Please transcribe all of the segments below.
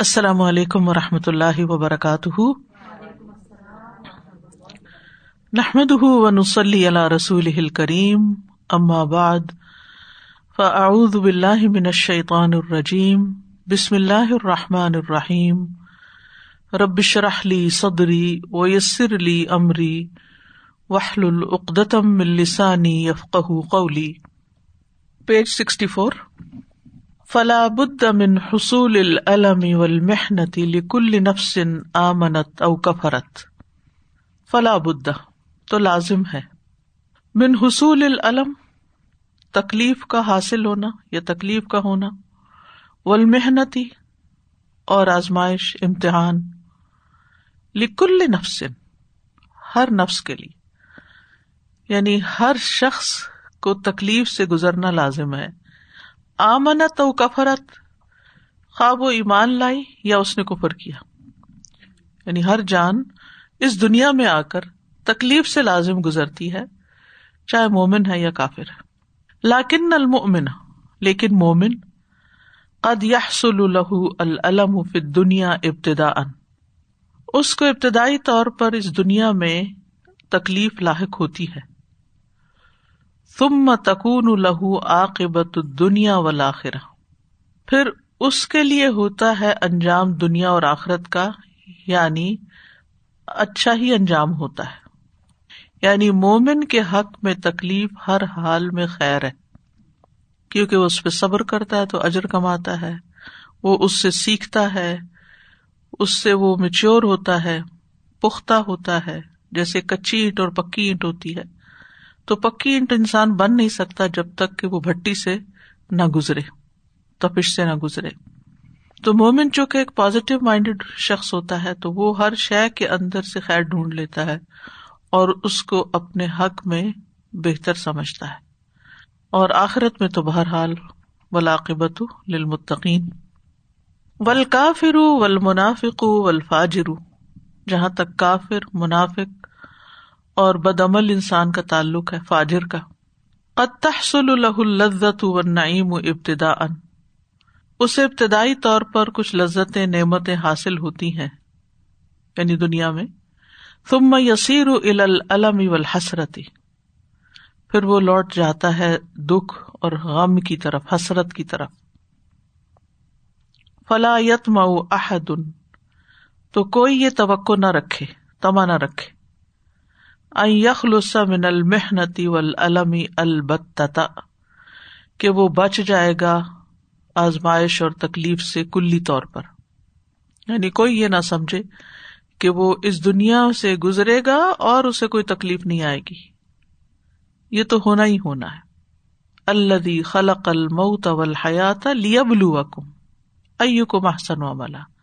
السلام علیکم و رحمۃ اللہ وبرکاتہ۔ نحمد ونسلی علی رسول کریم ام آباد فاعوذ باللہ من الشیطان الرجیم، بسم اللہ الرحمٰن الرحیم۔ ربش رحلی صدری ویسر علی عمری وحل العقدم السانی یفق قولی۔ Page sixty four. فلا بد من حصول العلم والمحنت لكل نفس آمنت او کفرت فلا بد، تو لازم ہے. من حصول العلم تکلیف کا حاصل ہونا یا تکلیف کا ہونا. والمحنتی اور آزمائش، امتحان. لکل نفس، ہر نفس کے لیے. یعنی ہر شخص کو تکلیف سے گزرنا لازم ہے. آمنت و کفرت، خواب و ایمان لائی یا اس نے کفر کیا؟ یعنی ہر جان اس دنیا میں آ کر تکلیف سے لازم گزرتی ہے، چاہے مومن ہے یا کافر ہے۔ لاکن المؤمن، لیکن مومن، قد يحصل له العلم في دنیا ابتدا اس کو ابتدائی طور پر اس دنیا میں تکلیف لاحق ہوتی ہے۔ ثم تکون لہو عاقبت دنیا ولاخر پھر اس کے لیے ہوتا ہے انجام دنیا اور آخرت کا یعنی اچھا ہی انجام ہوتا ہے۔ یعنی مومن کے حق میں تکلیف ہر حال میں خیر ہے۔ کیونکہ وہ اس پہ صبر کرتا ہے تو اجر کماتا ہے، وہ اس سے سیکھتا ہے، اس سے وہ میچور ہوتا ہے، پختہ ہوتا ہے، جیسے کچی اینٹ اور پکی اینٹ ہوتی ہے۔ تو پکی اینٹ انسان بن نہیں سکتا جب تک کہ وہ بھٹی سے نہ گزرے، تپش سے نہ گزرے۔ تو مومن چونکہ ایک پازیٹو مائنڈیڈ شخص ہوتا ہے، تو وہ ہر شے کے اندر سے خیر ڈھونڈ لیتا ہے اور اس کو اپنے حق میں بہتر سمجھتا ہے۔ اور آخرت میں تو بہرحال ولاقبت للمتقین۔ ول کافر ول منافق جہاں تک کافر، منافق اور بدعمل انسان کا تعلق ہے، فاجر کا۔ تحصل له اللذت والنعیم ابتدا اسے ابتدائی طور پر کچھ لذتیں، نعمتیں حاصل ہوتی ہیں۔ یعنی دنیا میں۔ ثم یسیر الى العلم والحسرت۔ پھر وہ لوٹ جاتا ہے دکھ اور غم کی طرف، حسرت کی طرف۔ فلا یتمع احد۔ تو کوئی یہ توقع نہ رکھے تما نہ رکھے۔ یخلص من المحنتی والعلم البتہ کہ وہ بچ جائے گا آزمائش اور تکلیف سے کلی طور پر۔ یعنی کوئی یہ نہ سمجھے کہ وہ اس دنیا سے گزرے گا اور اسے کوئی تکلیف نہیں آئے گی۔ یہ تو ہونا ہی ہونا ہے۔ اللہ خلق الموت والحیات لیبلوکم ایکم احسن عملا۔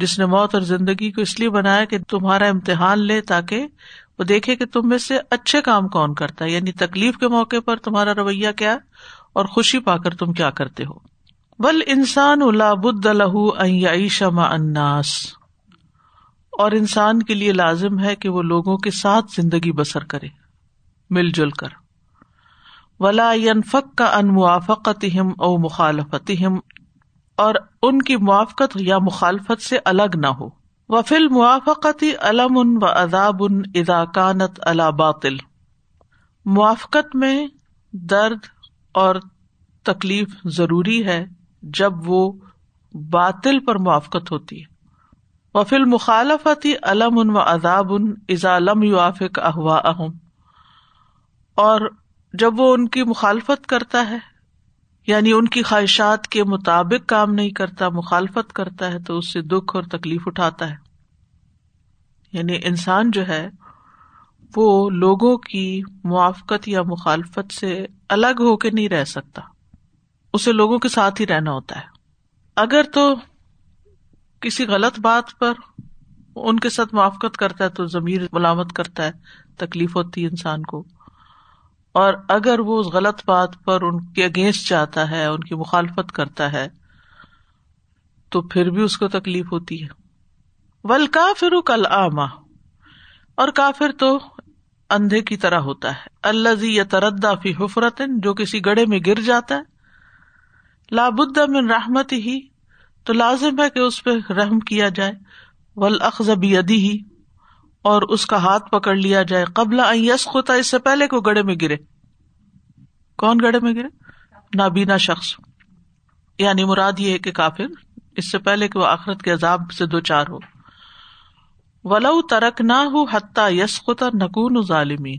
جس نے موت اور زندگی کو اس لیے بنایا کہ تمہارا امتحان لے تاکہ وہ دیکھے کہ تم میں سے اچھے کام کون کرتا ہے یعنی تکلیف کے موقع پر تمہارا رویہ کیا اور خوشی پا کر تم کیا کرتے ہو۔ بل انسان بد شما اناس اور انسان کے لیے لازم ہے کہ وہ لوگوں کے ساتھ زندگی بسر کرے، مل جل کر۔ ولا فک کا ان موافقت او مخالفت اور ان کی موافقت یا مخالفت سے الگ نہ ہو۔ وفل موافقتی علم ان و اداب ان اداکانت اللہ باطل۔ موافقت میں درد اور تکلیف ضروری ہے جب وہ باطل پر موافقت ہوتی ہے۔ وفل مخالفتی علم ان و اداب ان ازالم یوافق احوا اہم اور جب وہ ان کی مخالفت کرتا ہے یعنی ان کی خواہشات کے مطابق کام نہیں کرتا، مخالفت کرتا ہے تو اس سے دکھ اور تکلیف اٹھاتا ہے۔ یعنی انسان جو ہے، وہ لوگوں کی موافقت یا مخالفت سے الگ ہو کے نہیں رہ سکتا۔ اسے لوگوں کے ساتھ ہی رہنا ہوتا ہے۔ اگر تو کسی غلط بات پر ان کے ساتھ موافقت کرتا ہے تو ضمیر ملامت کرتا ہے، تکلیف ہوتی ہے انسان کو۔ اور اگر وہ اس غلط بات پر ان کے اگینسٹ جاتا ہے، ان کی مخالفت کرتا ہے، تو پھر بھی اس کو تکلیف ہوتی ہے۔ ول کافر کل آما اور کافر تو اندھے کی طرح ہوتا ہے۔ اللہ زی یا تردا فی حفرت جو کسی گڑھے میں گر جاتا ہے۔ لابد من رحمت ہی تو لازم ہے کہ اس پہ رحم کیا جائے۔ ول ادی ہی اور اس کا ہاتھ پکڑ لیا جائے قبل یس ہوتا اس سے پہلے کو گڑے میں گرے۔ کون گڑے میں گرے؟ نابینا شخص۔ یعنی مراد یہ ہے کہ کافر، اس سے پہلے کہ وہ آخرت کے عذاب سے دو چار ہو۔ ولو ترک نہ ہو حتیٰ یس خطا نکون ظالمین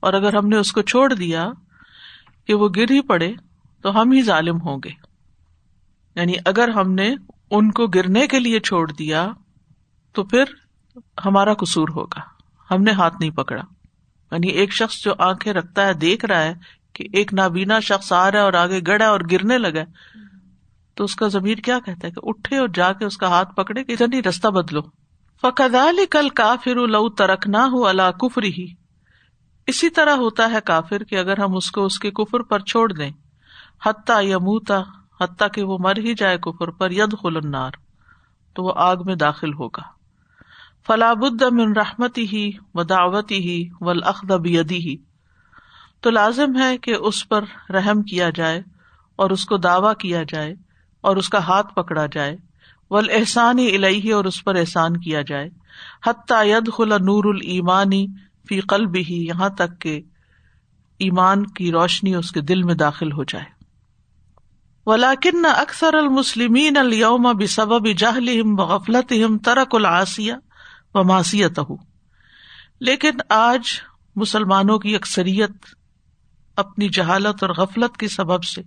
اور اگر ہم نے اس کو چھوڑ دیا کہ وہ گر ہی پڑے، تو ہم ہی ظالم ہوں گے۔ یعنی اگر ہم نے ان کو گرنے کے لیے چھوڑ دیا، تو پھر ہمارا قصور ہوگا۔ ہم نے ہاتھ نہیں پکڑا۔ یعنی ایک شخص جو آنکھیں رکھتا ہے، دیکھ رہا ہے کہ ایک نابینا شخص آ رہا ہے اور آگے گڑا اور گرنے لگا تو اس کا ضمیر کیا کہتا ہے کہ اٹھے اور جا کے اس کا ہاتھ پکڑے کہ نہیں رستہ بدلو۔ فقدال کل کافر لو ترک نہ ہو اللہ کفر ہی اسی طرح ہوتا ہے کافر کہ اگر ہم اس کو اس کے کفر پر چھوڑ دیں۔ حتیٰ یا منہ حتیٰ کہ وہ مر ہی جائے کفر پر ید خلنار تو وہ آگ میں داخل ہوگا۔ فلاب من رحمتی ہی و دعوتی ہی و ہی تو لازم ہے کہ اس پر رحم کیا جائے اور اس کو دعوی کیا جائے اور اس کا ہاتھ پکڑا جائے۔ ول احسان الہی اور اس پر احسان کیا جائے۔ حتیٰ ید خلا نور المانی فی قلب ہی یہاں تک کہ ایمان کی روشنی اس کے دل میں داخل ہو جائے۔ ولاکن اکثر المسلمین الوم بسبب جہلہم وغفلتہم ترک العاصیہ و معصیت لیکن آج مسلمانوں کی اکثریت اپنی جہالت اور غفلت کے سبب سے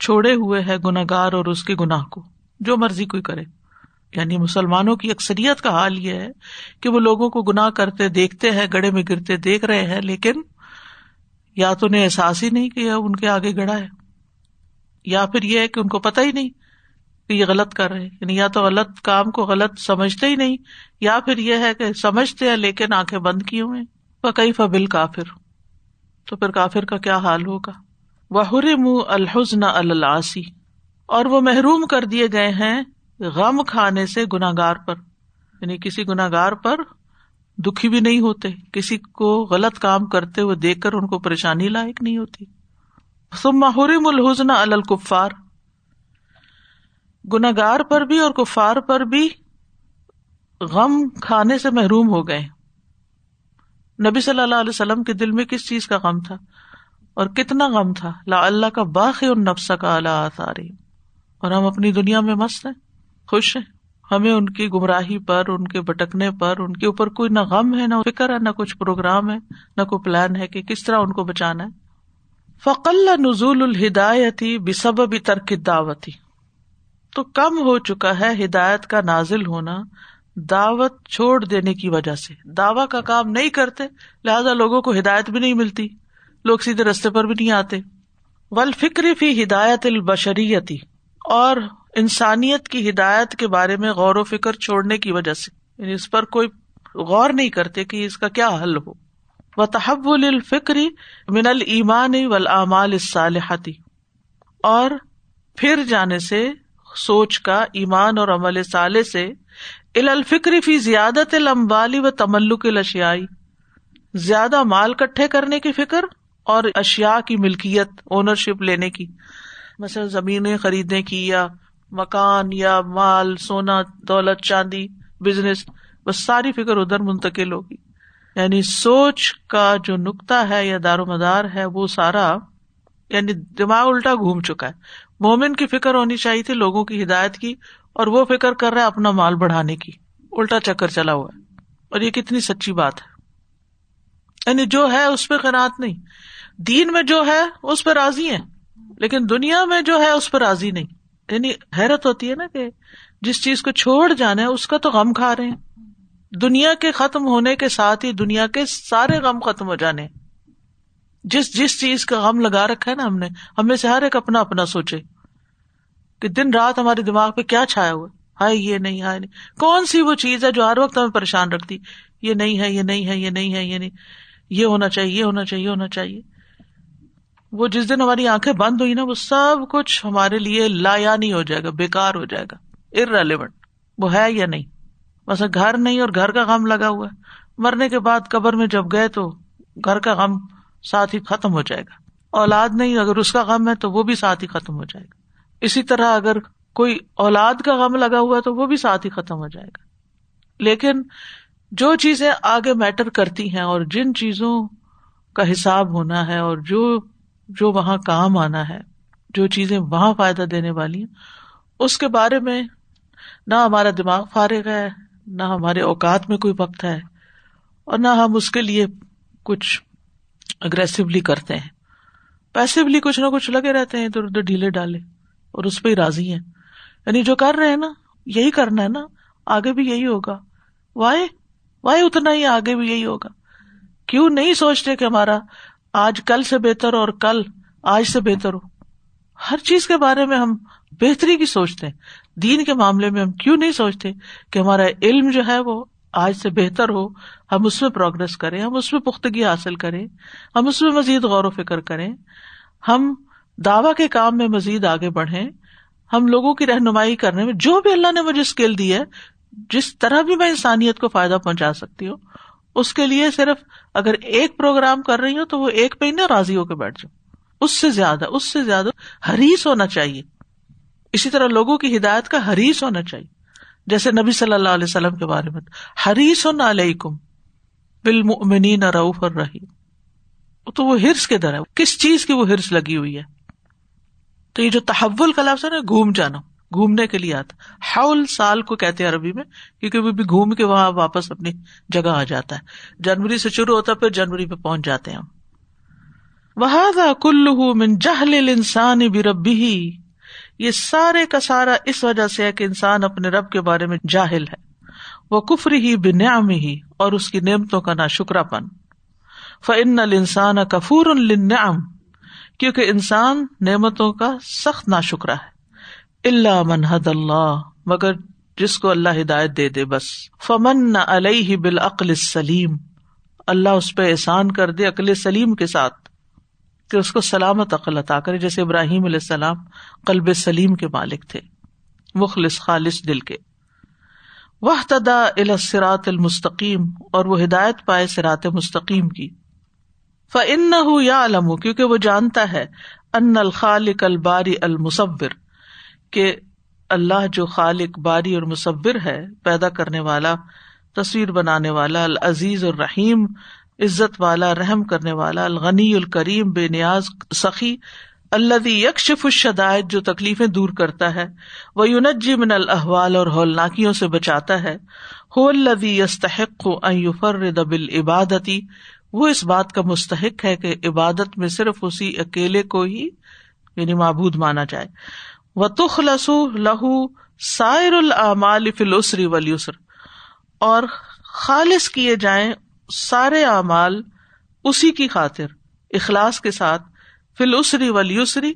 چھوڑے ہوئے ہے گناگار اور اس کے گناہ کو، جو مرضی کوئی کرے۔ یعنی مسلمانوں کی اکثریت کا حال یہ ہے کہ وہ لوگوں کو گناہ کرتے دیکھتے ہیں گڑے میں گرتے دیکھ رہے ہیں، لیکن یا تو انہیں احساس ہی نہیں کہ ان کے آگے گڑا ہے، یا پھر یہ ہے کہ ان کو پتا ہی نہیں کہ یہ غلط کر رہے یعنی یا تو غلط کام کو غلط سمجھتے ہی نہیں، یا پھر یہ ہے کہ سمجھتے ہیں لیکن آنکھیں بند کی ہوئے وہ کئی فبل کافر۔ تو پھر کافر کا کیا حال ہوگا؟ وہ منہ الحزن السی اور وہ محروم کر دیے گئے ہیں غم کھانے سے گناگار پر۔ یعنی کسی گناگار پر دکھی بھی نہیں ہوتے۔ کسی کو غلط کام کرتے ہوئے دیکھ کر ان کو پریشانی لائق نہیں ہوتی۔ حرم الحزن الکفار گناگار پر بھی اور کفار پر بھی غم کھانے سے محروم ہو گئے۔ نبی صلی اللہ علیہ وسلم کے دل میں کس چیز کا غم تھا؟ اور کتنا غم تھا؟ لا اللہ کا باقی اور نفس کا اللہ آثار اور ہم اپنی دنیا میں مست ہیں، خوش ہیں۔ ہمیں ان کی گمراہی پر، ان کے بٹکنے پر، ان کے اوپر کوئی نہ غم ہے، نہ فکر ہے، نہ کچھ پروگرام ہے، نہ کوئی پلان ہے کہ کس طرح ان کو بچانا ہے۔ فقل نزول الہدایتی بسب ترک دعوتی تو کم ہو چکا ہے ہدایت کا نازل ہونا، دعوت چھوڑ دینے کی وجہ سے۔ دعوی کا کام نہیں کرتے، لہذا لوگوں کو ہدایت بھی نہیں ملتی۔ لوگ سیدھے رستے پر بھی نہیں آتے۔ ول فکری فی ہدایت البشریتی، اور انسانیت کی ہدایت کے بارے میں غور و فکر چھوڑنے کی وجہ سے۔ یعنی اس پر کوئی غور نہیں کرتے کہ اس کا کیا حل ہو۔ و تحول الفکری من المان ولامال صالحتی اور پھر جانے سے سوچ کا، ایمان اور عمل صالح سے الفکری فی زیادت المبالی و تملک الاشیائی زیادہ مال کٹھے کرنے کی فکر اور اشیا کی ملکیت اونرشپ لینے کی۔ مثلاً زمینیں خریدنے کی یا مکان یا مال، سونا، دولت، چاندی بزنس بس ساری فکر ادھر منتقل ہوگی۔ یعنی سوچ کا جو نقطہ ہے یا دار و مدار ہے، وہ سارا یعنی دماغ الٹا گھوم چکا ہے۔ مومن کی فکر ہونی چاہیے تھی لوگوں کی ہدایت کی اور وہ فکر کر رہا ہے اپنا مال بڑھانے کی۔ الٹا چکر چلا ہوا ہے۔ اور یہ کتنی سچی بات ہے۔ یعنی جو ہے اس پہ قناط نہیں۔ دین میں جو ہے اس پہ راضی ہے لیکن دنیا میں جو ہے اس پہ راضی نہیں۔ یعنی حیرت ہوتی ہے نا کہ جس چیز کو چھوڑ جانا ہے اس کا تو غم کھا رہے ہیں۔ دنیا کے ختم ہونے کے ساتھ ہی دنیا کے سارے غم ختم ہو جانے جس جس چیز کا غم لگا رکھا ہے نا ہم نے ہمیں سے ہر ایک اپنا اپنا سوچے کہ دن رات ہمارے دماغ پہ کیا چھایا ہوا ہائے، یہ نہیں، ہائے نہیں۔ کون سی وہ چیز ہے جو ہر وقت ہمیں پریشان رکھتی؟ یہ نہیں ہے، یہ نہیں ہے، یہ نہیں ہے، یہ نہیں۔ یہ ہونا چاہیے، یہ ہونا چاہیے ہونا چاہیے۔ وہ جس دن ہماری آنکھیں بند ہوئی نا، وہ سب کچھ ہمارے لیے لا یا نہیں ہو جائے گا بےکار ہو جائے گا ارریلیونٹ وہ ہے یا نہیں؟ بس گھر نہیں اور گھر کا غم لگا ہوا ہے۔ مرنے کے بعد قبر میں جب گئے تو گھر کا غم ساتھ ہی ختم ہو جائے گا۔ اولاد نہیں، اگر اس کا غم ہے تو وہ بھی ساتھ ہی ختم ہو جائے گا۔ اسی طرح اگر کوئی اولاد کا غم لگا ہوا تو وہ بھی ساتھ ہی ختم ہو جائے گا۔ لیکن جو چیزیں آگے میٹر کرتی ہیں اور جن چیزوں کا حساب ہونا ہے اور جو جو وہاں کام آنا ہے، جو چیزیں وہاں فائدہ دینے والی ہیں، اس کے بارے میں نہ ہمارا دماغ فارغ ہے، نہ ہمارے اوقات میں کوئی وقت ہے اور نہ ہم اس کے لیے کچھ اگریسولی کرتے ہیں۔ پیسولی کچھ نہ کچھ لگے رہتے ہیں، ادھر ادھر ڈھیلے ڈالے اور اس پہ ہی راضی ہیں۔ یعنی جو کر رہے ہیں نا، یہی کرنا ہے نا، آگے بھی یہی ہوگا۔ وائے وائے اتنا ہی آگے بھی یہی ہوگا؟ کیوں نہیں سوچتے کہ ہمارا آج کل سے بہتر اور کل آج سے بہتر ہو؟ ہر چیز کے بارے میں ہم بہتری کی سوچتے ہیں۔ دین کے معاملے میں ہم کیوں نہیں سوچتے کہ ہمارا علم جو ہے وہ آج سے بہتر ہو، ہم اس میں پروگرس کریں، ہم اس میں پختگی حاصل کریں، ہم اس میں مزید غور و فکر کریں۔ ہم دعوی کے کام میں مزید آگے بڑھیں۔ ہم لوگوں کی رہنمائی کرنے میں جو بھی اللہ نے مجھے اسکل دی ہے، جس طرح بھی میں انسانیت کو فائدہ پہنچا سکتی ہوں، اس کے لیے صرف اگر ایک پروگرام کر رہی ہوں تو وہ ایک پہ ہی نہ راضی ہو کے بیٹھ جاؤ اس سے زیادہ، اس سے زیادہ حریص ہونا چاہیے۔ اسی طرح لوگوں کی ہدایت کا حریص ہونا چاہیے۔ جیسے نبی صلی اللہ علیہ وسلم کے بارے میں حریص علیکم بالمؤمنین رعوف الرحیم۔ تو وہ ہرس کے در ہے۔ کس چیز کی وہ ہرس لگی ہوئی ہے؟ تو یہ جو تحول کا لفظ ہے نا، گھوم جانا، گھومنے کے لیے آتا۔ ہاؤل سال کو کہتے ہیں عربی میں، کیونکہ وہ بھی گھوم کے وہاں واپس اپنی جگہ آ جاتا ہے۔ جنوری سے شروع ہوتا ہے، پھر جنوری پہ پہنچ جاتے ہیں ہم۔ وہ کلو من جہل انسان بھی ربی یہ سارے کا سارا اس وجہ سے ہے کہ انسان اپنے رب کے بارے میں جاہل ہے۔ وہ کفر ہی بنیام ہی اور اس کی نعمتوں کا نا شکرا پن فن انسان کفور النعم کیونکہ انسان نعمتوں کا سخت نا شکرا ہے اللہ منحد اللہ مگر جس کو اللہ ہدایت دے دے بس۔ فمن علیہ بالعقل سلیم اللہ اس پہ احسان کر دے عقل سلیم کے ساتھ۔ کہ اس کو سلامت عقل عطا کرے، جیسے ابراہیم علیہ السلام قلب سلیم کے مالک تھے۔ مخلص خالص دل کے۔ وہ تدا السرات المستقیم اور وہ ہدایت پائے سرات مستقیم کی۔ فن یا علم کیونکہ وہ جانتا ہے ان الخالق الباری المصور، کہ اللہ جو خالق، باری اور مصور ہے، پیدا کرنے والا، تصویر بنانے والا، العزیز الرحیم عزت والا، رحم کرنے والا، الغنی الکریم، بے نیاز سخی اللہ یکشف الشدائد، جو تکلیفیں دور کرتا ہے وہ یونجی من الحوال اور ہولناکیوں سے بچاتا ہے۔ ہو الدی یستحق فرد بل عبادتی وہ اس بات کا مستحق ہے کہ عبادت میں صرف اسی اکیلے کو ہی یعنی معبود مانا جائے۔ وہ تخلص لہو سائر العمال فلسری ولیسر اور خالص کیے جائیں سارے اعمال اسی کی خاطر، اخلاص کے ساتھ فل اسری ولیسری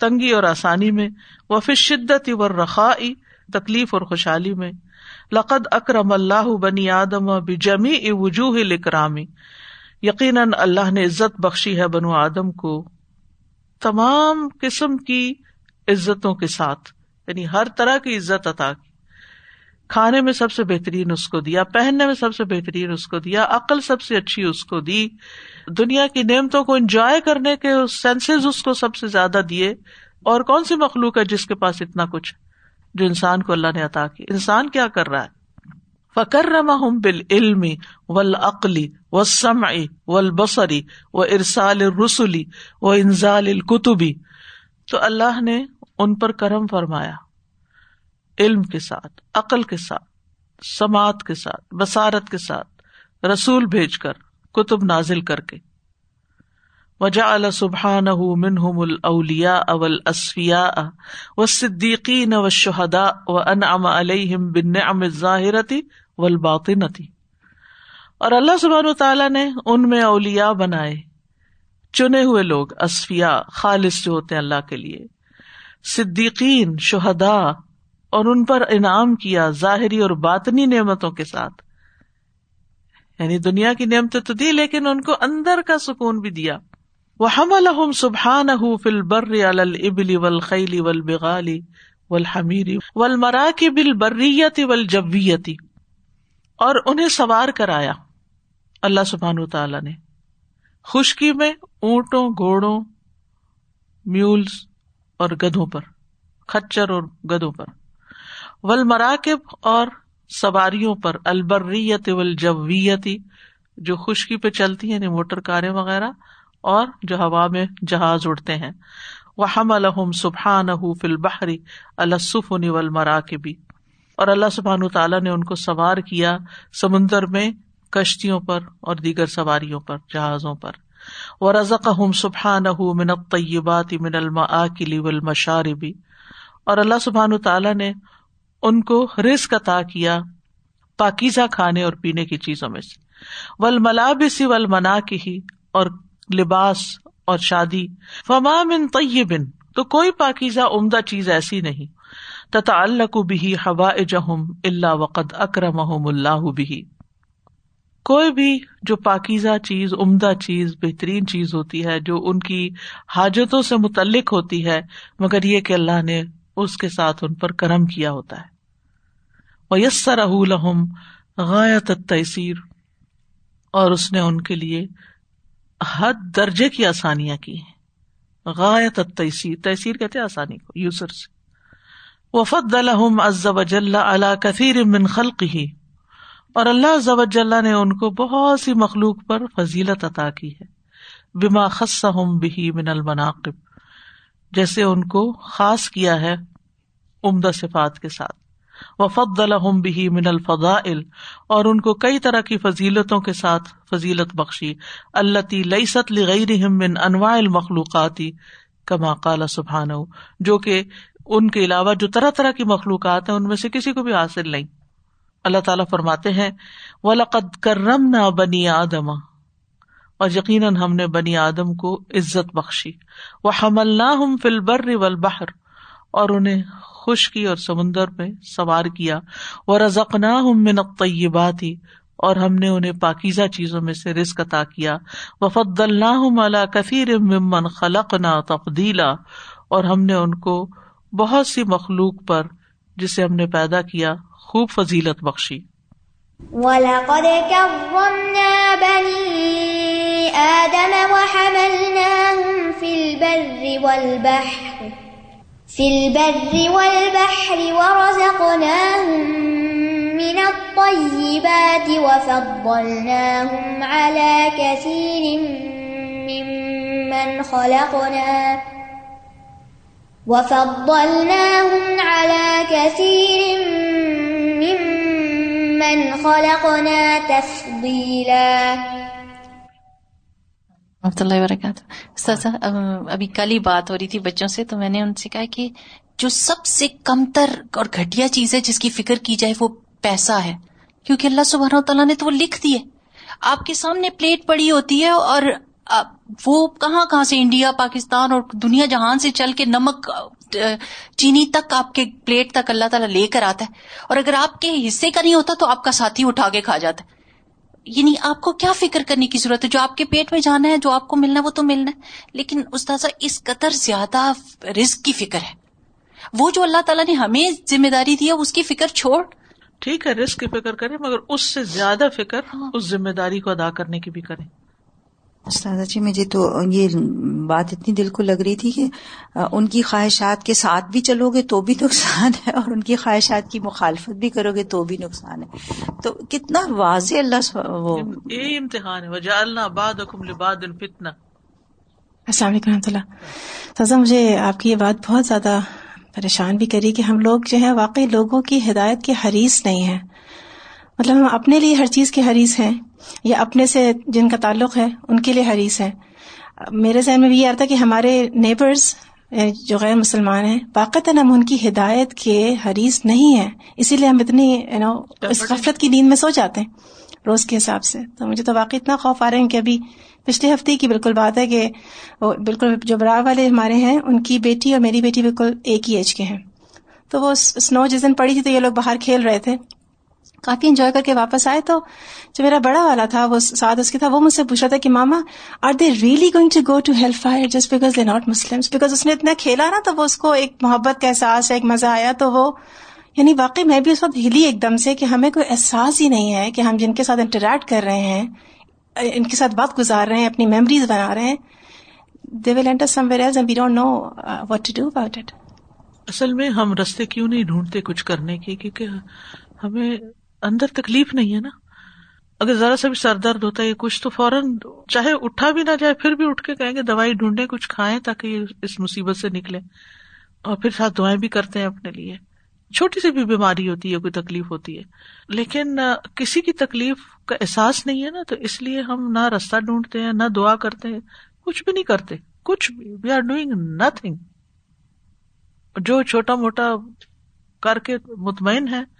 تنگی اور آسانی میں وہ فل شدت و رخا تکلیف اور خوشحالی میں۔ لقد اکرم اللہ بنی آدم بجمی وجوہ لکرامی یقیناً اللہ نے عزت بخشی ہے بنو آدم کو۔ تمام قسم کی عزتوں کے ساتھ یعنی ہر طرح کی عزت عطا کی۔ کھانے میں سب سے بہترین اس کو دیا، پہننے میں سب سے بہترین اس کو دیا، عقل سب سے اچھی اس کو دی، دنیا کی نعمتوں کو انجوائے کرنے کے سینسز اس کو سب سے زیادہ دیے، اور کون سی مخلوق ہے جس کے پاس اتنا کچھ؟ جو انسان کو اللہ نے عطا کی انسان کیا کر رہا ہے؟ فکر رما ہوں بال علمی ول عقلی و سمعی و البصری و ارسال رسولی و انزال القتبی تو اللہ نے ان پر کرم فرمایا۔ علم کے ساتھ، عقل کے ساتھ، سماعت کے ساتھ بسارت کے ساتھ، رسول بھیج کر، کتب نازل کر کے۔ وجا سبحان منہم الاولیا اول اسفیا و صدیقین و شہدا و انعم علیہم بن ظاہرتی و الباطنتی اور اللہ سبحان تعالیٰ نے ان میں اولیا بنائے۔ چنے ہوئے لوگ اسفیا خالص جو ہوتے ہیں اللہ کے لیے۔ صدیقین شہدا اور ان پر انعام کیا ظاہری اور باطنی نعمتوں کے ساتھ۔ یعنی دنیا کی نعمتیں تو دی لیکن ان کو اندر کا سکون بھی دیا۔ وہ ہم الحم سبحان فل بر ابلی ول خیلی ول بغالی ول حمیری ول بل بریتی ول جبیتی اور انہیں سوار کرایا۔ اللہ سبحان تعالی نے۔ خشکی میں اونٹوں، گھوڑوں میولس اور گدھوں پر کچر اور گدوں پر۔ ول مراکب اور سواریوں پر، البریت والجویتی جو خشکی پہ چلتی ہیں یعنی موٹر کاریں وغیرہ، اور جو ہوا میں جہاز اڑتے ہیں۔ وہ ہم الحم سبحان فل بحری السفنی ول مراکبی اور اللہ سبحان تعالیٰ نے ان کو سوار کیا سمندر میں کشتیوں پر اور دیگر سواریوں پر، جہازوں پر۔ وہ رزق ہم سبحان من طیبات من الما کلی ول اور اللہ سبحان تعالیٰ نے ان کو رزق عطا کیا پاکیزہ کھانے اور پینے کی چیزوں میں سے۔ ول ملابسی ول منا کی ہی اور لباس اور شادی۔ فما من طیبن تو کوئی پاکیزہ عمدہ چیز ایسی نہیں۔ تتا اللہ بھی ہوا جہم اللہ وقد اکرم اللہ بھی کوئی بھی جو پاکیزہ چیز، عمدہ چیز، بہترین چیز ہوتی ہے، جو ان کی حاجتوں سے متعلق ہوتی ہے، مگر یہ کہ اللہ نے اس کے ساتھ ان پر کرم کیا ہوتا ہے۔ یسر الحم غایت تیسیر اور اس نے ان کے لیے حد درجے کی آسانیاں کی ہیں۔ غایت تیسیر تیسیر کہتے آسانی کو یوسر سے وفد الحم ازب اللہ کثیر من خلق ہی اور اللہ ضبط نے ان کو بہت سی مخلوق پر فضیلت عطا کی ہے۔ بما خصہم بھی من المناقب۔ جیسے ان کو خاص کیا ہے عمدہ صفات کے ساتھ۔ وفد الحم بھی من الفضائل، اور ان کو کئی طرح کی فضیلتوں کے ساتھ فضیلت بخشی اللہ لئیست لغیر من انواع المخلوقاتی کما قال سبحان جو کہ ان کے علاوہ جو طرح طرح کی مخلوقات ہیں، ان میں سے کسی کو بھی حاصل نہیں۔ اللہ تعالیٰ فرماتے ہیں و لقد کرم نہ بنی آدم، اور یقیناً ہم نے بنی آدم کو عزت بخشی۔ وہ حمل نہ ہم فل بر اور انہیں خشکی اور سمندر میں سوار کیا۔ وہ رزق نہ من طیبات ہی اور ہم نے انہیں پاکیزہ چیزوں میں سے رزق عطا کیا۔ وفد اللہ علی کثیر ممن خلق نہ تفدیلا اور ہم نے ان کو بہت سی مخلوق پر، جسے ہم نے پیدا کیا، خوب فضیلت بخشی۔ وَلَقَدْ كَرَّمْنَا بَنِي آدَمَ وَحَمَلْنَاهُمْ فِي الْبَرِّ وَالْبَحْرِ فِي الْبَرِّ وَالْبَحْرِ وَرَزَقْنَاهُمْ مِنَ الطَّيِّبَاتِ وَفَضَّلْنَاهُمْ عَلَى كَثِيرٍ مِّمَّنْ خَلَقْنَا وَفَضَّلْنَاهُمْ عَلَى كَثِيرٍ اللہ وبرکاتہ۔ ابھی کل ہی بات ہو رہی تھی بچوں سے، تو میں نے ان سے کہا کہ جو سب سے کمتر اور گھٹیا چیز ہے جس کی فکر کی جائے وہ پیسہ ہے۔ کیونکہ اللہ سبحانہ تعالیٰ نے تو وہ لکھ دیے آپ کے سامنے پلیٹ پڑی ہوتی ہے اور وہ کہاں کہاں سے انڈیا، پاکستان اور دنیا جہان سے چل کے نمک چینی تک آپ کے پلیٹ تک اللہ تعالیٰ لے کر آتا ہے۔ اور اگر آپ کے حصے کا نہیں ہوتا تو آپ کا ساتھی اٹھا کے کھا جاتا ہے۔ یعنی آپ کو کیا فکر کرنے کی ضرورت ہے؟ جو آپ کے پیٹ میں جانا ہے جو آپ کو ملنا ہے وہ تو ملنا ہے۔ لیکن استاذہ اس قدر زیادہ رسک کی فکر ہے۔ وہ جو اللہ تعالیٰ نے ہمیں ذمہ داری دی ہے اس کی فکر چھوڑ۔ ٹھیک ہے رسک کی فکر کریں مگر اس سے زیادہ فکر ہاں۔ اس ذمہ داری کو ادا کرنے کی بھی کریں۔ استاذہ جی مجھے تو یہ بات اتنی دل کو لگ رہی تھی کہ ان کی خواہشات کے ساتھ بھی چلو گے تو بھی نقصان ہے اور ان کی خواہشات کی مخالفت بھی کرو گے تو بھی نقصان ہے۔ تو کتنا واضح اللہ وہ یہ امتحان ہے۔ السلام علیکم رحمۃ اللہ۔ سزا مجھے آپ کی یہ بات بہت زیادہ پریشان بھی کری کہ ہم لوگ جو ہے واقعی لوگوں کی ہدایت کے حریث نہیں ہیں۔ مطلب ہم اپنے لیے ہر چیز کے حریث ہیں یا اپنے سے جن کا تعلق ہے ان کے لیے حریث ہے میرے ذہن میں بھی یہ آتا کہ ہمارے نیبرز جو غیر مسلمان ہیں واقع ہم ان کی ہدایت کے حریث نہیں ہیں۔ اسی لیے ہم اتنی یو نو اس غفلت کی نیند میں سو جاتے ہیں روز کے حساب سے۔ تو مجھے تو واقعی اتنا خوف آ رہے ہیں کہ ابھی پچھلے ہفتے کی بالکل بات ہے کہ وہ بالکل جو برا والے ہمارے ہیں ان کی بیٹی اور میری بیٹی بالکل ایک ہی ایج کے ہیں۔ تو وہ اسنو جس دن پڑی تھی تو یہ لوگ باہر کھیل رہے تھے۔ کافی انجوائے کر کے واپس آئے تو جو میرا بڑا والا تھا، وہ ساتھ اس کے تھا، وہ مجھ سے پوچھ رہا تھا کہ ماما are they really going to go to hellfire just because they not Muslim because اس نے اتنا کھیلا نا تو وہ اس کو ایک محبت کا احساس ہے ایک مزہ آیا تو وہ یعنی واقعی میں بھی اس وقت ہلی ایک دم سے کہ ہمیں کوئی احساس ہی نہیں ہے کہ ہم جن کے ساتھ انٹریکٹ کر رہے ہیں، ان کے ساتھ وقت گزار رہے ہیں، اپنی میموریز بنا رہے ہیں they will enter somewhere as we don't know what to do about it اصل میں ہم رستے کیوں نہیں ڈھونڈتے کچھ کرنے کی کیونکہ ہمیں اندر تکلیف نہیں ہے نا۔ اگر ذرا سا بھی سر درد ہوتا ہے کچھ، تو فوراً چاہے اٹھا بھی نہ جائے، پھر بھی اٹھ کے کہیں گے دوائی ڈھونڈے کچھ کھائیں تاکہ اس مصیبت سے نکلے۔ اور پھر ساتھ دعائیں بھی کرتے ہیں اپنے لیے۔ چھوٹی سی بھی بیماری ہوتی ہے، کوئی تکلیف ہوتی ہے۔ لیکن کسی کی تکلیف کا احساس نہیں ہے نا، تو اس لیے ہم نہ رستہ ڈھونڈتے ہیں، نہ دعا کرتے ہیں۔ کچھ بھی نہیں کرتے۔ کچھ بھی۔ وی آر ڈوئنگ نتنگ جو چھوٹا موٹا کر کے مطمئن ہے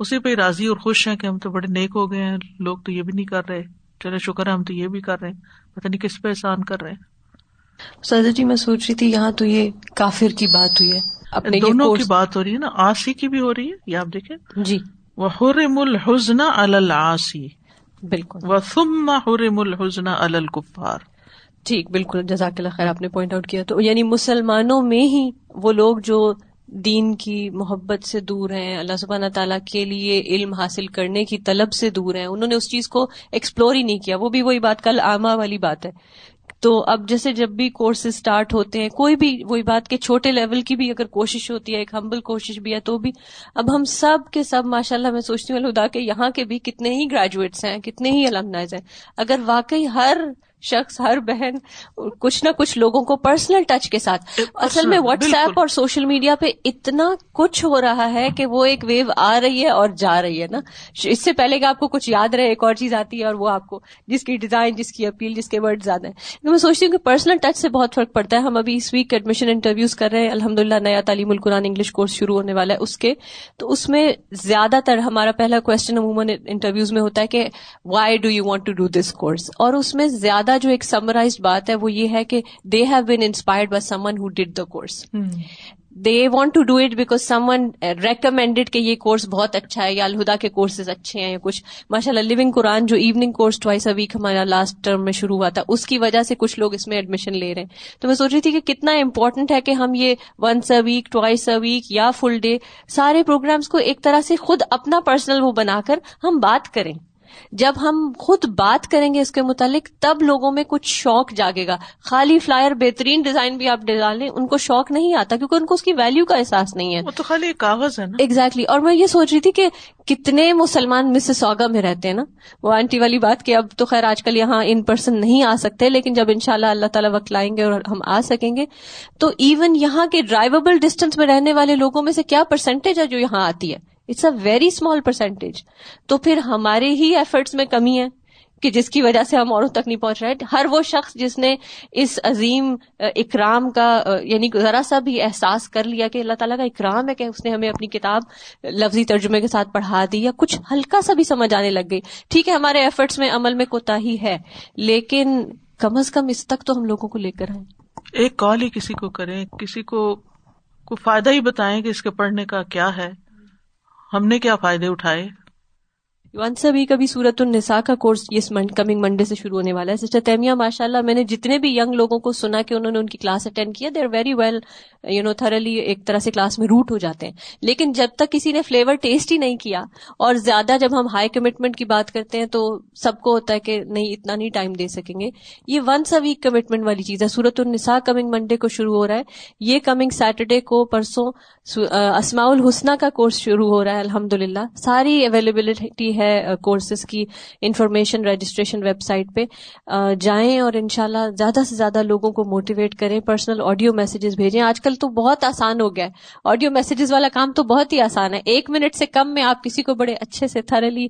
اسی پہ راضی اور خوش ہیں کہ ہم تو بڑے نیک ہو گئے ہیں لوگ تو یہ بھی نہیں کر رہے۔ چلے شکر ہے ہم تو یہ بھی کر رہے ہیں۔ پتہ نہیں کس پہ احسان کر رہے ہیں۔ سر جی میں سوچ رہی تھی یہاں تو یہ کافر کی بات ہوئی ہے۔ اپنے دونوں کی بات ہو رہی ہے نا آسی کی بھی ہو رہی ہے یہ آپ دیکھیں۔ جی۔ وہ حرم الحزن السی بالکل۔ وہ ثم حرم الحزن الکفار ٹھیک بالکل جزاک اللہ خیر آپ نے پوائنٹ آؤٹ کیا۔ تو یعنی مسلمانوں میں ہی وہ لوگ جو دین کی محبت سے دور ہیں، اللہ سبحانہ تعالیٰ کے لیے علم حاصل کرنے کی طلب سے دور ہیں۔ انہوں نے اس چیز کو ایکسپلور ہی نہیں کیا۔ وہ بھی وہی بات، کل عامہ والی بات ہے۔ تو اب جیسے جب بھی کورس اسٹارٹ ہوتے ہیں، کوئی بھی وہی بات کے چھوٹے لیول کی بھی اگر کوشش ہوتی ہے، ایک ہمبل کوشش بھی ہے، تو بھی۔ اب ہم سب کے سب ماشاء اللہ میں سوچتی ہوں الدا کے یہاں کے بھی کتنے ہی گریجویٹس ہیں، کتنے ہی الحمد ہیں۔ اگر واقعی ہر شخص ہر بہن کچھ نہ کچھ لوگوں کو پرسنل ٹچ کے ساتھ۔ اصل میں واٹس ایپ اور سوشل میڈیا پہ اتنا کچھ ہو رہا ہے کہ وہ ایک ویو آ رہی ہے اور جا رہی ہے نا۔ اس سے پہلے کہ آپ کو کچھ یاد رہے ایک اور چیز آتی ہے اور وہ آپ کو جس کی ڈیزائن جس کی اپیل جس کے ورڈ زیادہ ہیں۔ میں سوچتی ہوں کہ پرسنل ٹچ سے بہت فرق پڑتا ہے۔ ہم ابھی اس ویک ایڈمیشن انٹرویوز کر رہے ہیں۔ الحمد للہ نیا تعلیم القرآن انگلش کورس شروع ہونے والا ہے اس کے۔ تو اس میں زیادہ تر ہمارا پہلا کوشچن عموماً انٹرویوز میں ہوتا ہے کہ why do you want to do this course اور اس میں زیادہ جو ایک سمرائز بات ہے وہ یہ ہے کہ they have been inspired by someone who did the course they want to do it because someone recommended کہ یہ کورس بہت اچھا ہے یا الہدا کے کورسز اچھے ہیں یا کچھ۔ ماشاء اللہ لونگ قرآن جو evening course twice a week ہمارا لاسٹ ٹرم میں شروع ہوا تھا اس کی وجہ سے کچھ لوگ اس میں ایڈمیشن لے رہے ہیں۔ تو میں سوچ رہی تھی کہ کتنا امپورٹنٹ ہے کہ ہم یہ once a week twice a week یا فل ڈے سارے پروگرامس کو ایک طرح سے خود اپنا پرسنل وہ بنا کر ہم بات کریں۔ جب ہم خود بات کریں گے اس کے متعلق تب لوگوں میں کچھ شوق جاگے گا۔ خالی فلائر بہترین ڈیزائن بھی آپ ڈال لیں ان کو شوق نہیں آتا کیونکہ ان کو اس کی ویلو کا احساس نہیں ہے۔ وہ تو خالی کاغذ ہے ایگزیکٹلی اور میں یہ سوچ رہی تھی کہ کتنے مسلمان مس سوگا میں رہتے ہیں نا۔ وہ آنٹی والی بات کہ اب تو خیر آج کل یہاں ان پرسن نہیں آ سکتے لیکن جب ان اللہ اللہ تعالیٰ وقت لائیں گے اور ہم آ سکیں گے۔ تو ایون یہاں کے ڈرائیویبل ڈسٹینس میں رہنے والے لوگوں میں سے کیا پرسنٹیج ہے جو یہاں آتی ہے؟ It's a very small percentage تو پھر ہمارے ہی ایفرٹس میں کمی ہے کہ جس کی وجہ سے ہم اوروں تک نہیں پہنچ رہے ہر وہ شخص جس نے اس عظیم اکرام کا یعنی ذرا سا بھی احساس کر لیا کہ اللہ تعالیٰ کا اکرام ہے کہ اس نے ہمیں اپنی کتاب، لفظی ترجمے کے ساتھ پڑھا دی یا کچھ ہلکا سا بھی سمجھ آنے لگ گئی۔ ٹھیک ہے، ہمارے ایفرٹس میں عمل میں کوتا ہی ہے، لیکن کم از کم اس تک تو ہم لوگوں کو لے کر آئیں۔ ایک کال ہی کسی کو کریں، کسی کو فائدہ ہی بتائیں کہ اس کے پڑھنے کا کیا ہے۔ ہم نے کیا فائدے اٹھائے؟ ونس ابھی کبھی سورت النساء کا کورس یہ کمنگ منڈے سے شروع ہونے والا ہے۔ سسٹر تیمیہ ماشاء اللہ میں نے جتنے بھی ینگ لوگوں کو سنا کہ انہوں نے ان کی کلاس اٹینڈ کیا they are very well you know thoroughly ایک طرح سے کلاس میں روٹ ہو جاتے ہیں۔ لیکن جب تک کسی نے فلیور ٹیسٹ ہی نہیں کیا اور زیادہ جب ہم ہائی کمٹمنٹ کی بات کرتے ہیں تو سب کو ہوتا ہے کہ نہیں، اتنا نہیں ٹائم دے سکیں گے۔ یہ ونس اے ویک کمٹمنٹ والی چیز ہے۔ سورت النساء کمنگ منڈے کو شروع ہو رہا ہے۔ یہ کمنگ سیٹرڈے کو پرسوں اسماء الحسنہ کا کورس شروع ہو رہا ہے الحمد للہ ساری اویلیبلٹی ہے۔ کورسز uh, کی انفارمیشن رجسٹریشن ویب سائٹ پہ uh, جائیں اور انشاءاللہ زیادہ سے زیادہ لوگوں کو موٹیویٹ کریں پرسنل آڈیو میسجز بھیجیں. آج کل تو بہت آسان ہو گیا ہے. آڈیو میسجز والا کام تو بہت ہی آسان ہے. ایک منٹ سے کم میں آپ کسی کو بڑے اچھے سے تھرلی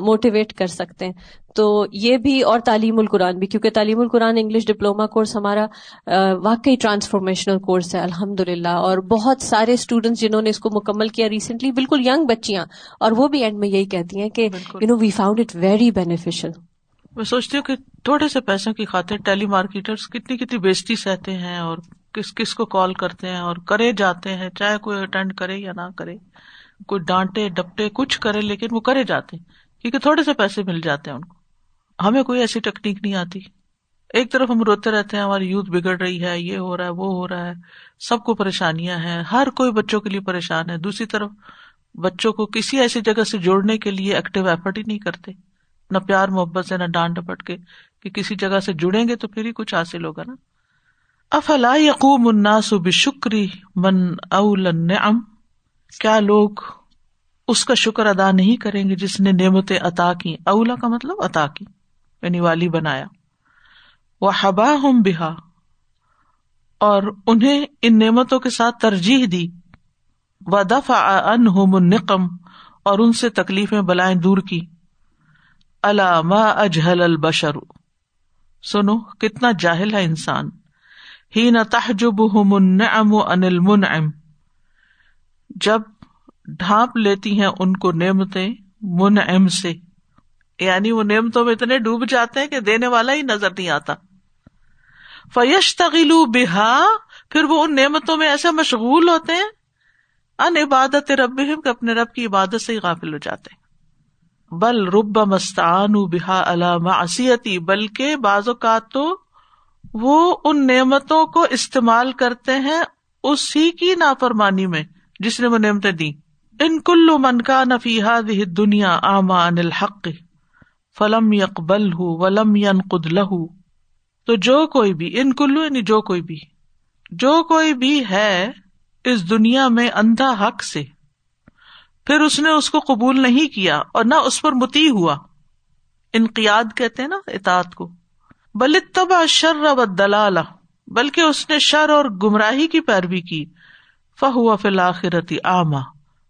موٹیویٹ uh, کر سکتے ہیں. تو یہ بھی اور تعلیم القرآن بھی کیونکہ تعلیم القرآن انگلش ڈپلوما کورس ہمارا واقعی ٹرانسفارمیشنل کورس ہے الحمد اور بہت سارے اسٹوڈینٹس جنہوں نے اس کو مکمل کیا ریسنٹلی بالکل ینگ بچیاں اور وہ بھی اینڈ میں یہی کہتی ہیں کہ you know we found it very beneficial میں سوچتی ہوں کہ تھوڑے سے پیسوں کی خاطر ٹیلی مارکیٹر کتنی کتنی بیزتی سہتے ہیں اور کس کس کو کال کرتے ہیں اور کرے جاتے ہیں چاہے کوئی اٹینڈ کرے یا نہ کرے۔ کوئی ڈانٹے ڈپٹے کچھ کرے لیکن وہ کرے جاتے ہیں کیونکہ تھوڑے سے پیسے مل جاتے ہیں ان کو۔ ہمیں کوئی ایسی ٹیکنیک نہیں آتی۔ ایک طرف ہم روتے رہتے ہیں، ہماری یوتھ بگڑ رہی ہے، یہ ہو رہا ہے، وہ ہو رہا ہے، سب کو پریشانیاں ہیں، ہر کوئی بچوں کے لیے پریشان ہے۔ دوسری طرف بچوں کو کسی ایسی جگہ سے جوڑنے کے لیے ایکٹیو ایفرٹ ہی نہیں کرتے۔ نہ پیار محبت سے، نہ ڈانٹ ڈپٹ کے کہ کسی جگہ سے جڑیں گے تو پھر ہی کچھ حاصل ہوگا نا۔ افلا یقوم الناس بشکری من اول النعم؟ کیا لوگ اس کا شکر ادا نہیں کریں گے جس نے نعمتیں عطا کی اولا کا مطلب عطا کی۔ یعنی والی بنایا۔ وہ حبا ہم بہا اور انہیں ان نعمتوں کے ساتھ ترجیح دی۔ و دفع ان ہوم اور ان سے تکلیفیں بلائیں دور کی۔ علامہ اجہل البشر۔ سنو، کتنا جاہل ہے انسان۔ ہی نہ تحجب النعم ان المنعم۔ جب ڈھانپ لیتی ہیں ان کو نعمتیں منعم سے یعنی وہ نعمتوں میں اتنے ڈوب جاتے ہیں کہ دینے والا ہی نظر نہیں آتا۔ فیش تغلو بحا پھر وہ ان نعمتوں میں ایسے مشغول ہوتے ہیں ان عبادت رب کہ اپنے رب کی عبادت سے ہی غافل ہو جاتے بل رب مستعان بحا علام اسیتی بلکہ بعض اوقات تو وہ ان نعمتوں کو استعمال کرتے ہیں اسی کی نافرمانی میں جس نے وہ نعمتیں دی ان کلو من کا نفیحا دنیا آما ان الحق۔ فلم یقبل ہُ ولم ین قد لہو تو جو کوئی بھی، ان کلو یعنی جو کوئی بھی، جو کوئی بھی ہے اس دنیا میں اندھا حق سے، پھر اس نے اس کو قبول نہیں کیا اور نہ اس پر متی ہوا۔ انقیاد کہتے ہیں نا اطاعت کو۔ بل تبا شر و دلال بلکہ اس نے شر اور گمراہی کی پیروی کی۔ فہو فل آخرتی آما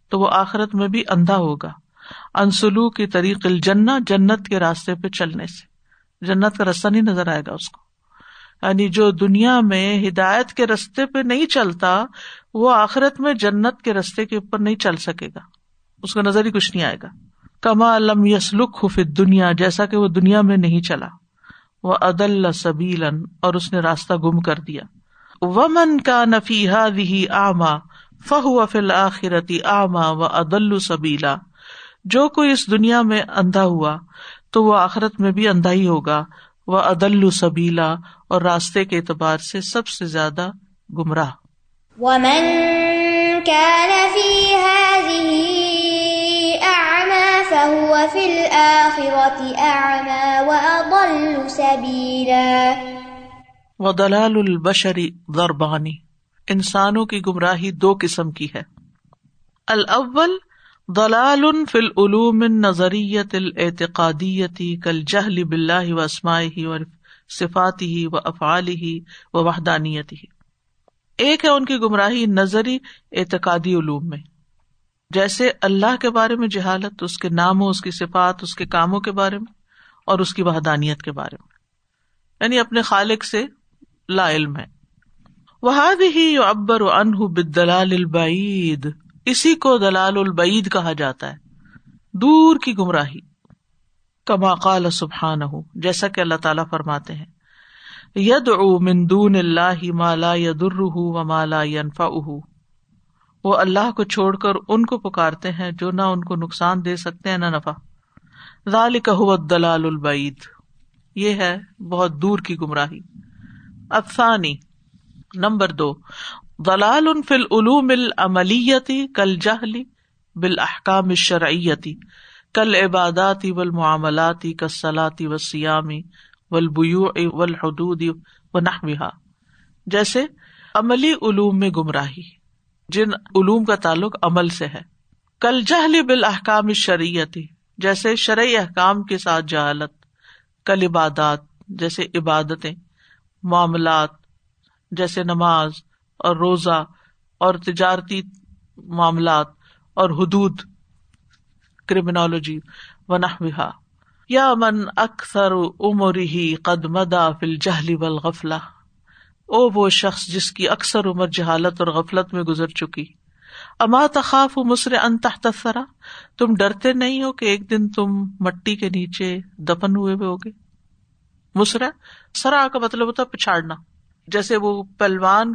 تو وہ آخرت میں بھی اندھا ہوگا۔ انسلو کی طریق الجنہ، جنت کے راستے پہ چلنے سے۔ جنت کا راستہ نہیں نظر آئے گا اس کو۔ یعنی جو دنیا میں ہدایت کے رستے پہ نہیں چلتا، وہ آخرت میں جنت کے رستے کے اوپر نہیں چل سکے گا۔ اس کا نظر ہی کچھ نہیں آئے گا۔ کما لم یسلک خفت دنیا جیسا کہ وہ دنیا میں نہیں چلا۔ وہ عدل سبیل اور اس نے راستہ گم کر دیا۔ ومن کا نفیحا بھی آما فہو فل آخرتی آما و عدل سبیلا۔ جو کوئی اس دنیا میں اندھا ہوا تو وہ آخرت میں بھی اندھا ہی ہوگا۔ وہ عدل سبیلا اور راستے کے اعتبار سے سب سے زیادہ گمراہ۔ ومن كان في هذه أعمى فهو في الآخرة أعمى وأضل سبيلا۔ ضربانی انسانوں کی گمراہی دو قسم کی ہے۔ الاول دلال فی العلوم نظریت الاعتقادیتی کل جہل بلّہ و اسماعی و صفاتی ہی و افعال ہی و وحدانیت ہی ایک ہے ان کی گمراہی نظری اعتقادی علوم میں۔ جیسے اللہ کے بارے میں جہالت، اس کے ناموں، اس کی صفات، اس کے کاموں کے بارے میں اور اس کی وحدانیت کے بارے میں۔ یعنی اپنے خالق سے لا علم ہے۔ وہ ہی ابر و انہ بدلال البعید۔ اسی کو دلال البعید کہا جاتا ہے، دور کی گمراہی۔ کما قال سبحان ہو جیسا کہ اللہ تعالیٰ فرماتے ہیں ید او مندون اللہ مالا ید و مالا ینفا وہ اللہ کو چھوڑ کر ان کو پکارتے ہیں جو نہ ان کو نقصان دے سکتے ہیں، نہ نفا ذال کہ دلال البعید۔ یہ ہے بہت دور کی گمراہی۔ افسانی نمبر دو۔ دلال فل علوم العملیتی کل جہلی بالاحکام شرعیتی کل عباداتی و معاملاتی کسلاتی و سیامی ولبیو ولحدود و نحوہ جیسے عملی علوم میں گمراہی جن علوم کا تعلق عمل سے ہے کل جہلی بالاحکام شرعیتی جیسے شرعی احکام کے ساتھ جہالت کل عبادات جیسے عبادتیں معاملات جیسے نماز اور روزہ اور تجارتی معاملات اور حدود کرمنالوجی و یا من اکثر عمر ہی قد مدا فل جہلی بل غفلا او وہ شخص جس کی اکثر عمر جہالت اور غفلت میں گزر چکی۔ اما تخاف مصر ان تحت سرا تم ڈرتے نہیں ہو کہ ایک دن تم مٹی کے نیچے دفن ہوئے ہوئے ہوگے۔ مسرا سرا کا مطلب ہوتا پچھاڑنا۔ جیسے وہ پلوان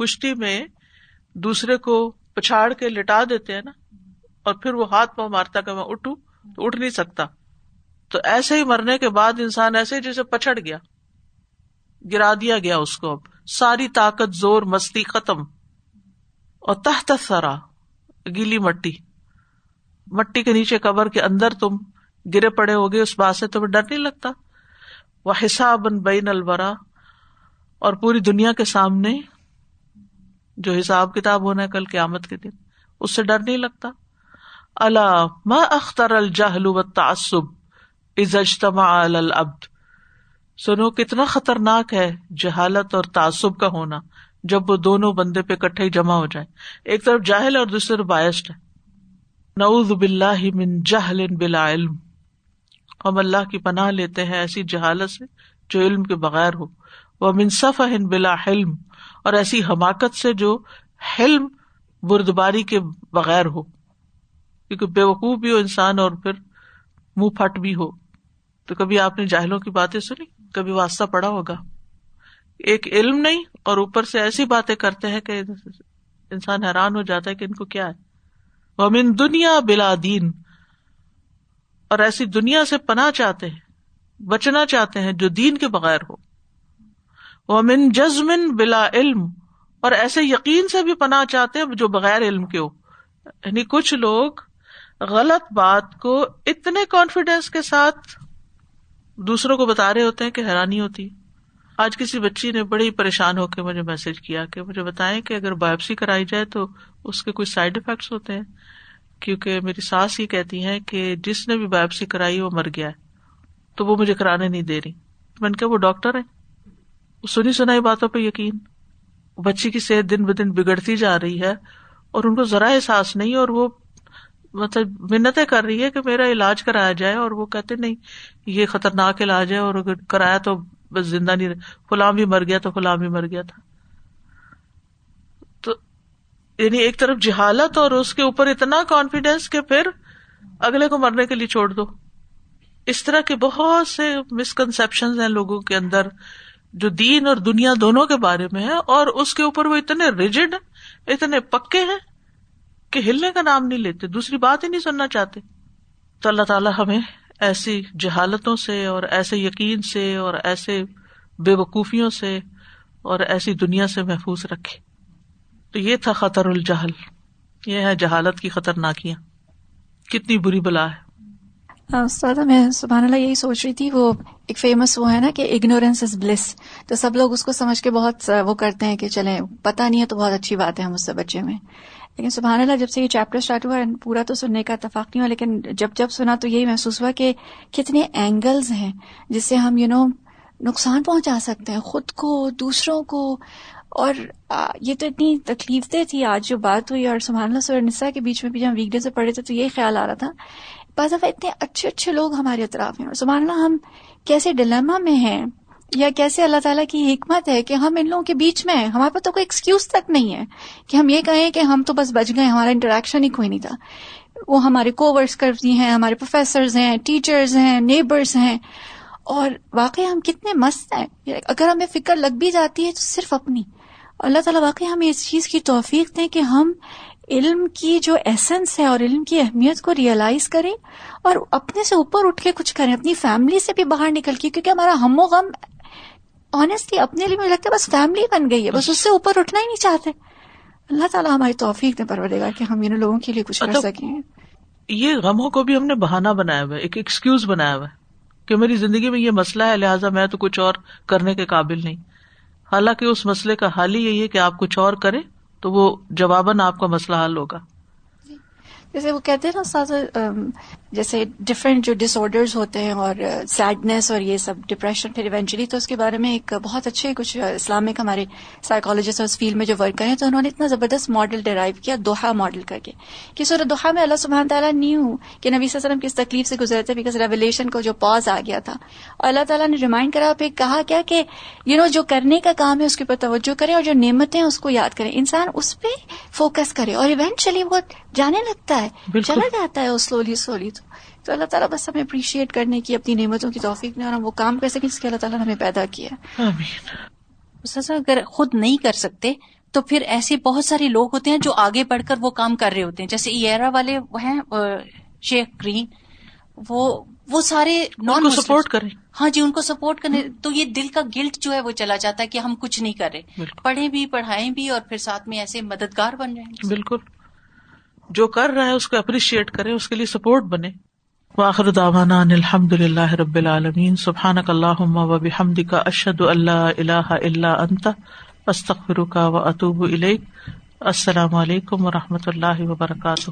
کشتی میں دوسرے کو پچھاڑ کے لٹا دیتے ہیں نا، اور پھر وہ ہاتھ پاؤں مارتا کہ میں اٹھوں، تو اٹھ نہیں سکتا۔ تو ایسے ہی مرنے کے بعد انسان ایسے جیسے پچھڑ گیا۔ گرا دیا گیا اس کو اب۔ ساری طاقت، زور، مستی ختم۔ اور تحت سرا گیلی مٹی۔ مٹی کے نیچے کبر کے اندر تم گرے پڑے ہو گئے اس بات سے تمہیں ڈر نہیں لگتا؟ وہ حساب بین البرا اور پوری دنیا کے سامنے جو حساب کتاب ہونا ہے کل قیامت کے دن، اس سے ڈر نہیں لگتا۔ اللہ ما اختر الجہل و تعصب از اجتماع العبد۔ سنو کتنا خطرناک ہے جہالت اور تعصب کا ہونا، جب وہ دونوں بندے پہ کٹھے ہی جمع ہو جائے ایک طرف جاہل اور دوسری طرف بایسٹ ہے۔ نعوذ باللہ من جہل بلا علم۔ ہم اللہ کی پناہ لیتے ہیں ایسی جہالت سے جو علم کے بغیر ہو۔ وہ منصف بلا حلم۔ اور ایسی حماقت سے جو حلم بردباری کے بغیر ہو۔ کیونکہ بے وقوف بھی ہو انسان اور پھر منہ پھٹ بھی ہو۔ تو کبھی آپ نے جاہلوں کی باتیں سنی؟ کبھی واسطہ پڑا ہوگا؟ ایک علم نہیں اور اوپر سے ایسی باتیں کرتے ہیں کہ انسان حیران ہو جاتا ہے کہ ان کو کیا ہے۔ وہ دنیا بلا دین اور ایسی دنیا سے پناہ چاہتے ہیں، بچنا چاہتے ہیں جو دین کے بغیر ہو۔ وہ من جزمن بلا علم، اور ایسے یقین سے بھی پناہ چاہتے ہیں جو بغیر علم کے ہو۔ یعنی کچھ لوگ غلط بات کو اتنے کانفیڈینس کے ساتھ دوسروں کو بتا رہے ہوتے ہیں کہ حیرانی ہوتی۔ آج کسی بچی نے بڑی پریشان ہو کے مجھے میسج کیا کہ مجھے بتائیں کہ اگر بایوپسی کرائی جائے تو اس کے کچھ سائڈ افیکٹس ہوتے ہیں۔ کیونکہ میری ساس ہی کہتی ہیں کہ جس نے بھی بایوپسی کرائی وہ مر گیا ہے، تو وہ مجھے کرانے نہیں دے رہی۔ میں نے کہا وہ ڈاکٹر ہے۔ سنی سنائی باتوں پہ یقین۔ بچی کی صحت دن بدن بگڑتی جا رہی ہے اور ان کو ذرا احساس نہیں اور وہ مطلب منتیں کر رہی ہے کہ میرا علاج کرایا جائے اور وہ کہتے نہیں، یہ خطرناک علاج ہے اور اگر کرایا تو بس زندہ نہیں فلاں بھی مر گیا تو فلاں بھی مر گیا تھا۔ تو یعنی ایک طرف جہالت اور اس کے اوپر اتنا کانفیڈینس کہ پھر اگلے کو مرنے کے لیے چھوڑ دو۔ اس طرح کے بہت سے مسکنسپشن ہیں لوگوں کے اندر۔ جو دین اور دنیا دونوں کے بارے میں ہے اور اس کے اوپر وہ اتنے ریجڈ اتنے پکے ہیں کہ ہلنے کا نام نہیں لیتے، دوسری بات ہی نہیں سننا چاہتے۔ تو اللہ تعالیٰ ہمیں ایسی جہالتوں سے اور ایسے یقین سے اور ایسے بے وقوفیوں سے اور ایسی دنیا سے محفوظ رکھے۔ تو یہ تھا خطر الجہل۔ یہ ہے جہالت کی خطرناکیاں۔ کتنی بری بلا ہے۔ ہاں، استاد، میں سبحان اللہ یہی سوچ رہی تھی، وہ ایک فیمس وہ ہے نا کہ اگنورینس از بلس تو سب لوگ اس کو سمجھ کے بہت وہ کرتے ہیں کہ چلیں پتا نہیں ہے تو بہت اچھی بات ہے ہم اس سے بچے میں لیکن سبحان اللہ، جب سے یہ چیپٹر اسٹارٹ ہوا، پورا تو سننے کا اتفاق نہیں ہوا، لیکن جب جب سنا تو یہی محسوس ہوا کہ کتنے اینگلز ہیں جس سے ہم یو نو نقصان پہنچا سکتے ہیں، خود کو، دوسروں کو۔ اور یہ تو اتنی تکلیف دہ تھی، آج جو بات ہوئی، اور سبحان اللہ سور نسا کے بیچ میں بھی جب ویک ڈے سے پڑھے تھے تو یہی خیال آ رہا تھا بعض دفعہ اتنے اچھے اچھے لوگ ہمارے اطراف ہیں اور سبحان اللہ، ہم کیسے ڈلما میں ہیں یا کیسے اللہ تعالیٰ کی حکمت ہے کہ ہم ان لوگوں کے بیچ میں ہیں؟ ہمارے پاس تو کوئی ایکسکیوز تک نہیں ہے کہ ہم یہ کہیں کہ ہم تو بس بچ گئے، ہمارا انٹریکشن ہی کوئی نہیں تھا۔ وہ ہمارے کو ورکس کرتی ہیں، ہمارے پروفیسرز ہیں ٹیچرز ہیں نیبرز ہیں۔ اور واقعی ہم کتنے مست ہیں۔ اگر ہمیں فکر لگ بھی جاتی ہے تو صرف اپنی۔ اللہ تعالیٰ واقعی ہمیں اس چیز کی توفیق دیں کہ ہم علم کی جو ایسنس ہے اور علم کی اہمیت کو ریئلائز کریں اور اپنے سے اوپر اٹھ کے کچھ کریں اپنی فیملی سے بھی باہر نکل کے کیونکہ ہمارا ہم و غم آنےسٹلی اپنے لیے مجھے لگتا ہے بس فیملی بن گئی ہے بس اس سے اوپر اٹھنا ہی نہیں چاہتے۔ اللہ تعالیٰ ہماری توفیق نے پرورے گا کہ ہم ان لوگوں کے لیے کچھ کر سکیں۔ یہ غموں کو بھی ہم نے بہانا بنایا ہوا ہے ایک ایکسکیوز بنایا ہوا ہے کہ میری زندگی میں یہ مسئلہ ہے لہٰذا میں تو کچھ اور کرنے کے قابل نہیں۔ حالانکہ اس مسئلے کا حال ہی یہی ہے کہ آپ کچھ اور کریں۔ تو وہ جواباً آپ کا مسئلہ حل ہوگا۔ جی۔ جیسے وہ کہتے ہیں نا ساز جیسے ڈفرینٹ جو ڈس آرڈرز ہوتے ہیں اور سیڈنیس اور یہ سب ڈپریشن پھر ایونچولی تو اس کے بارے میں ایک بہت اچھے کچھ اسلامک ہمارے سائیکالوجسٹ اس فیلڈ میں جو ورک کرے تو انہوں نے اتنا زبردست ماڈل ڈرائیو کیا دوہا ماڈل کر کے کہ سورہ دوہا میں اللہ سبحانہ تعالیٰ نیو کہ نبی صلی اللہ علیہ وسلم کس تکلیف سے گزرے تھے بیکاز ریولیشن کو جو پاز آ گیا تھا اور اللہ تعالیٰ نے ریمائنڈ کرا پھر کہا کیا کہ یو نو جو کرنے کا کام ہے اس کے اوپر توجہ کرے اور جو نعمتیں اس کو یاد کرے۔ انسان اس پہ فوکس کرے اور ایونچولی وہ جانے لگتا ہے چلا جاتا ہے سلولی سلولی تو تو اللہ تعالیٰ بس ہمیں اپریشیٹ کرنے کی اپنی نعمتوں کی توفیق نے اور ہم وہ کام کر سکیں جس کے اللہ تعالیٰ نے ہمیں پیدا کیا۔ اگر خود نہیں کر سکتے تو پھر ایسے بہت سارے لوگ ہوتے ہیں جو آگے بڑھ کر وہ کام کر رہے ہوتے ہیں۔ جیسے ایرا والے وہ ہیں شیخ گرین وہ وہ سارے نان سپورٹ کریں۔ ہاں جی ان کو سپورٹ کرنے تو یہ دل کا گلٹ جو ہے وہ چلا جاتا ہے کہ ہم کچھ نہیں کر رہے۔ پڑھیں بھی پڑھائیں بھی اور پھر ساتھ میں ایسے مددگار بن جائیں۔ بالکل۔ جو کر رہا ہے اس کو اپریشیٹ کرے اس کے لیے سپورٹ بنے واخر داوانا الحمد للہ رب العالمین۔ سبحان اللہ و بحمد کا اشد اللہ اللہ اللہ انت استخر کا و اطوب السلام علیکم و رحمۃ اللہ وبرکاتہ۔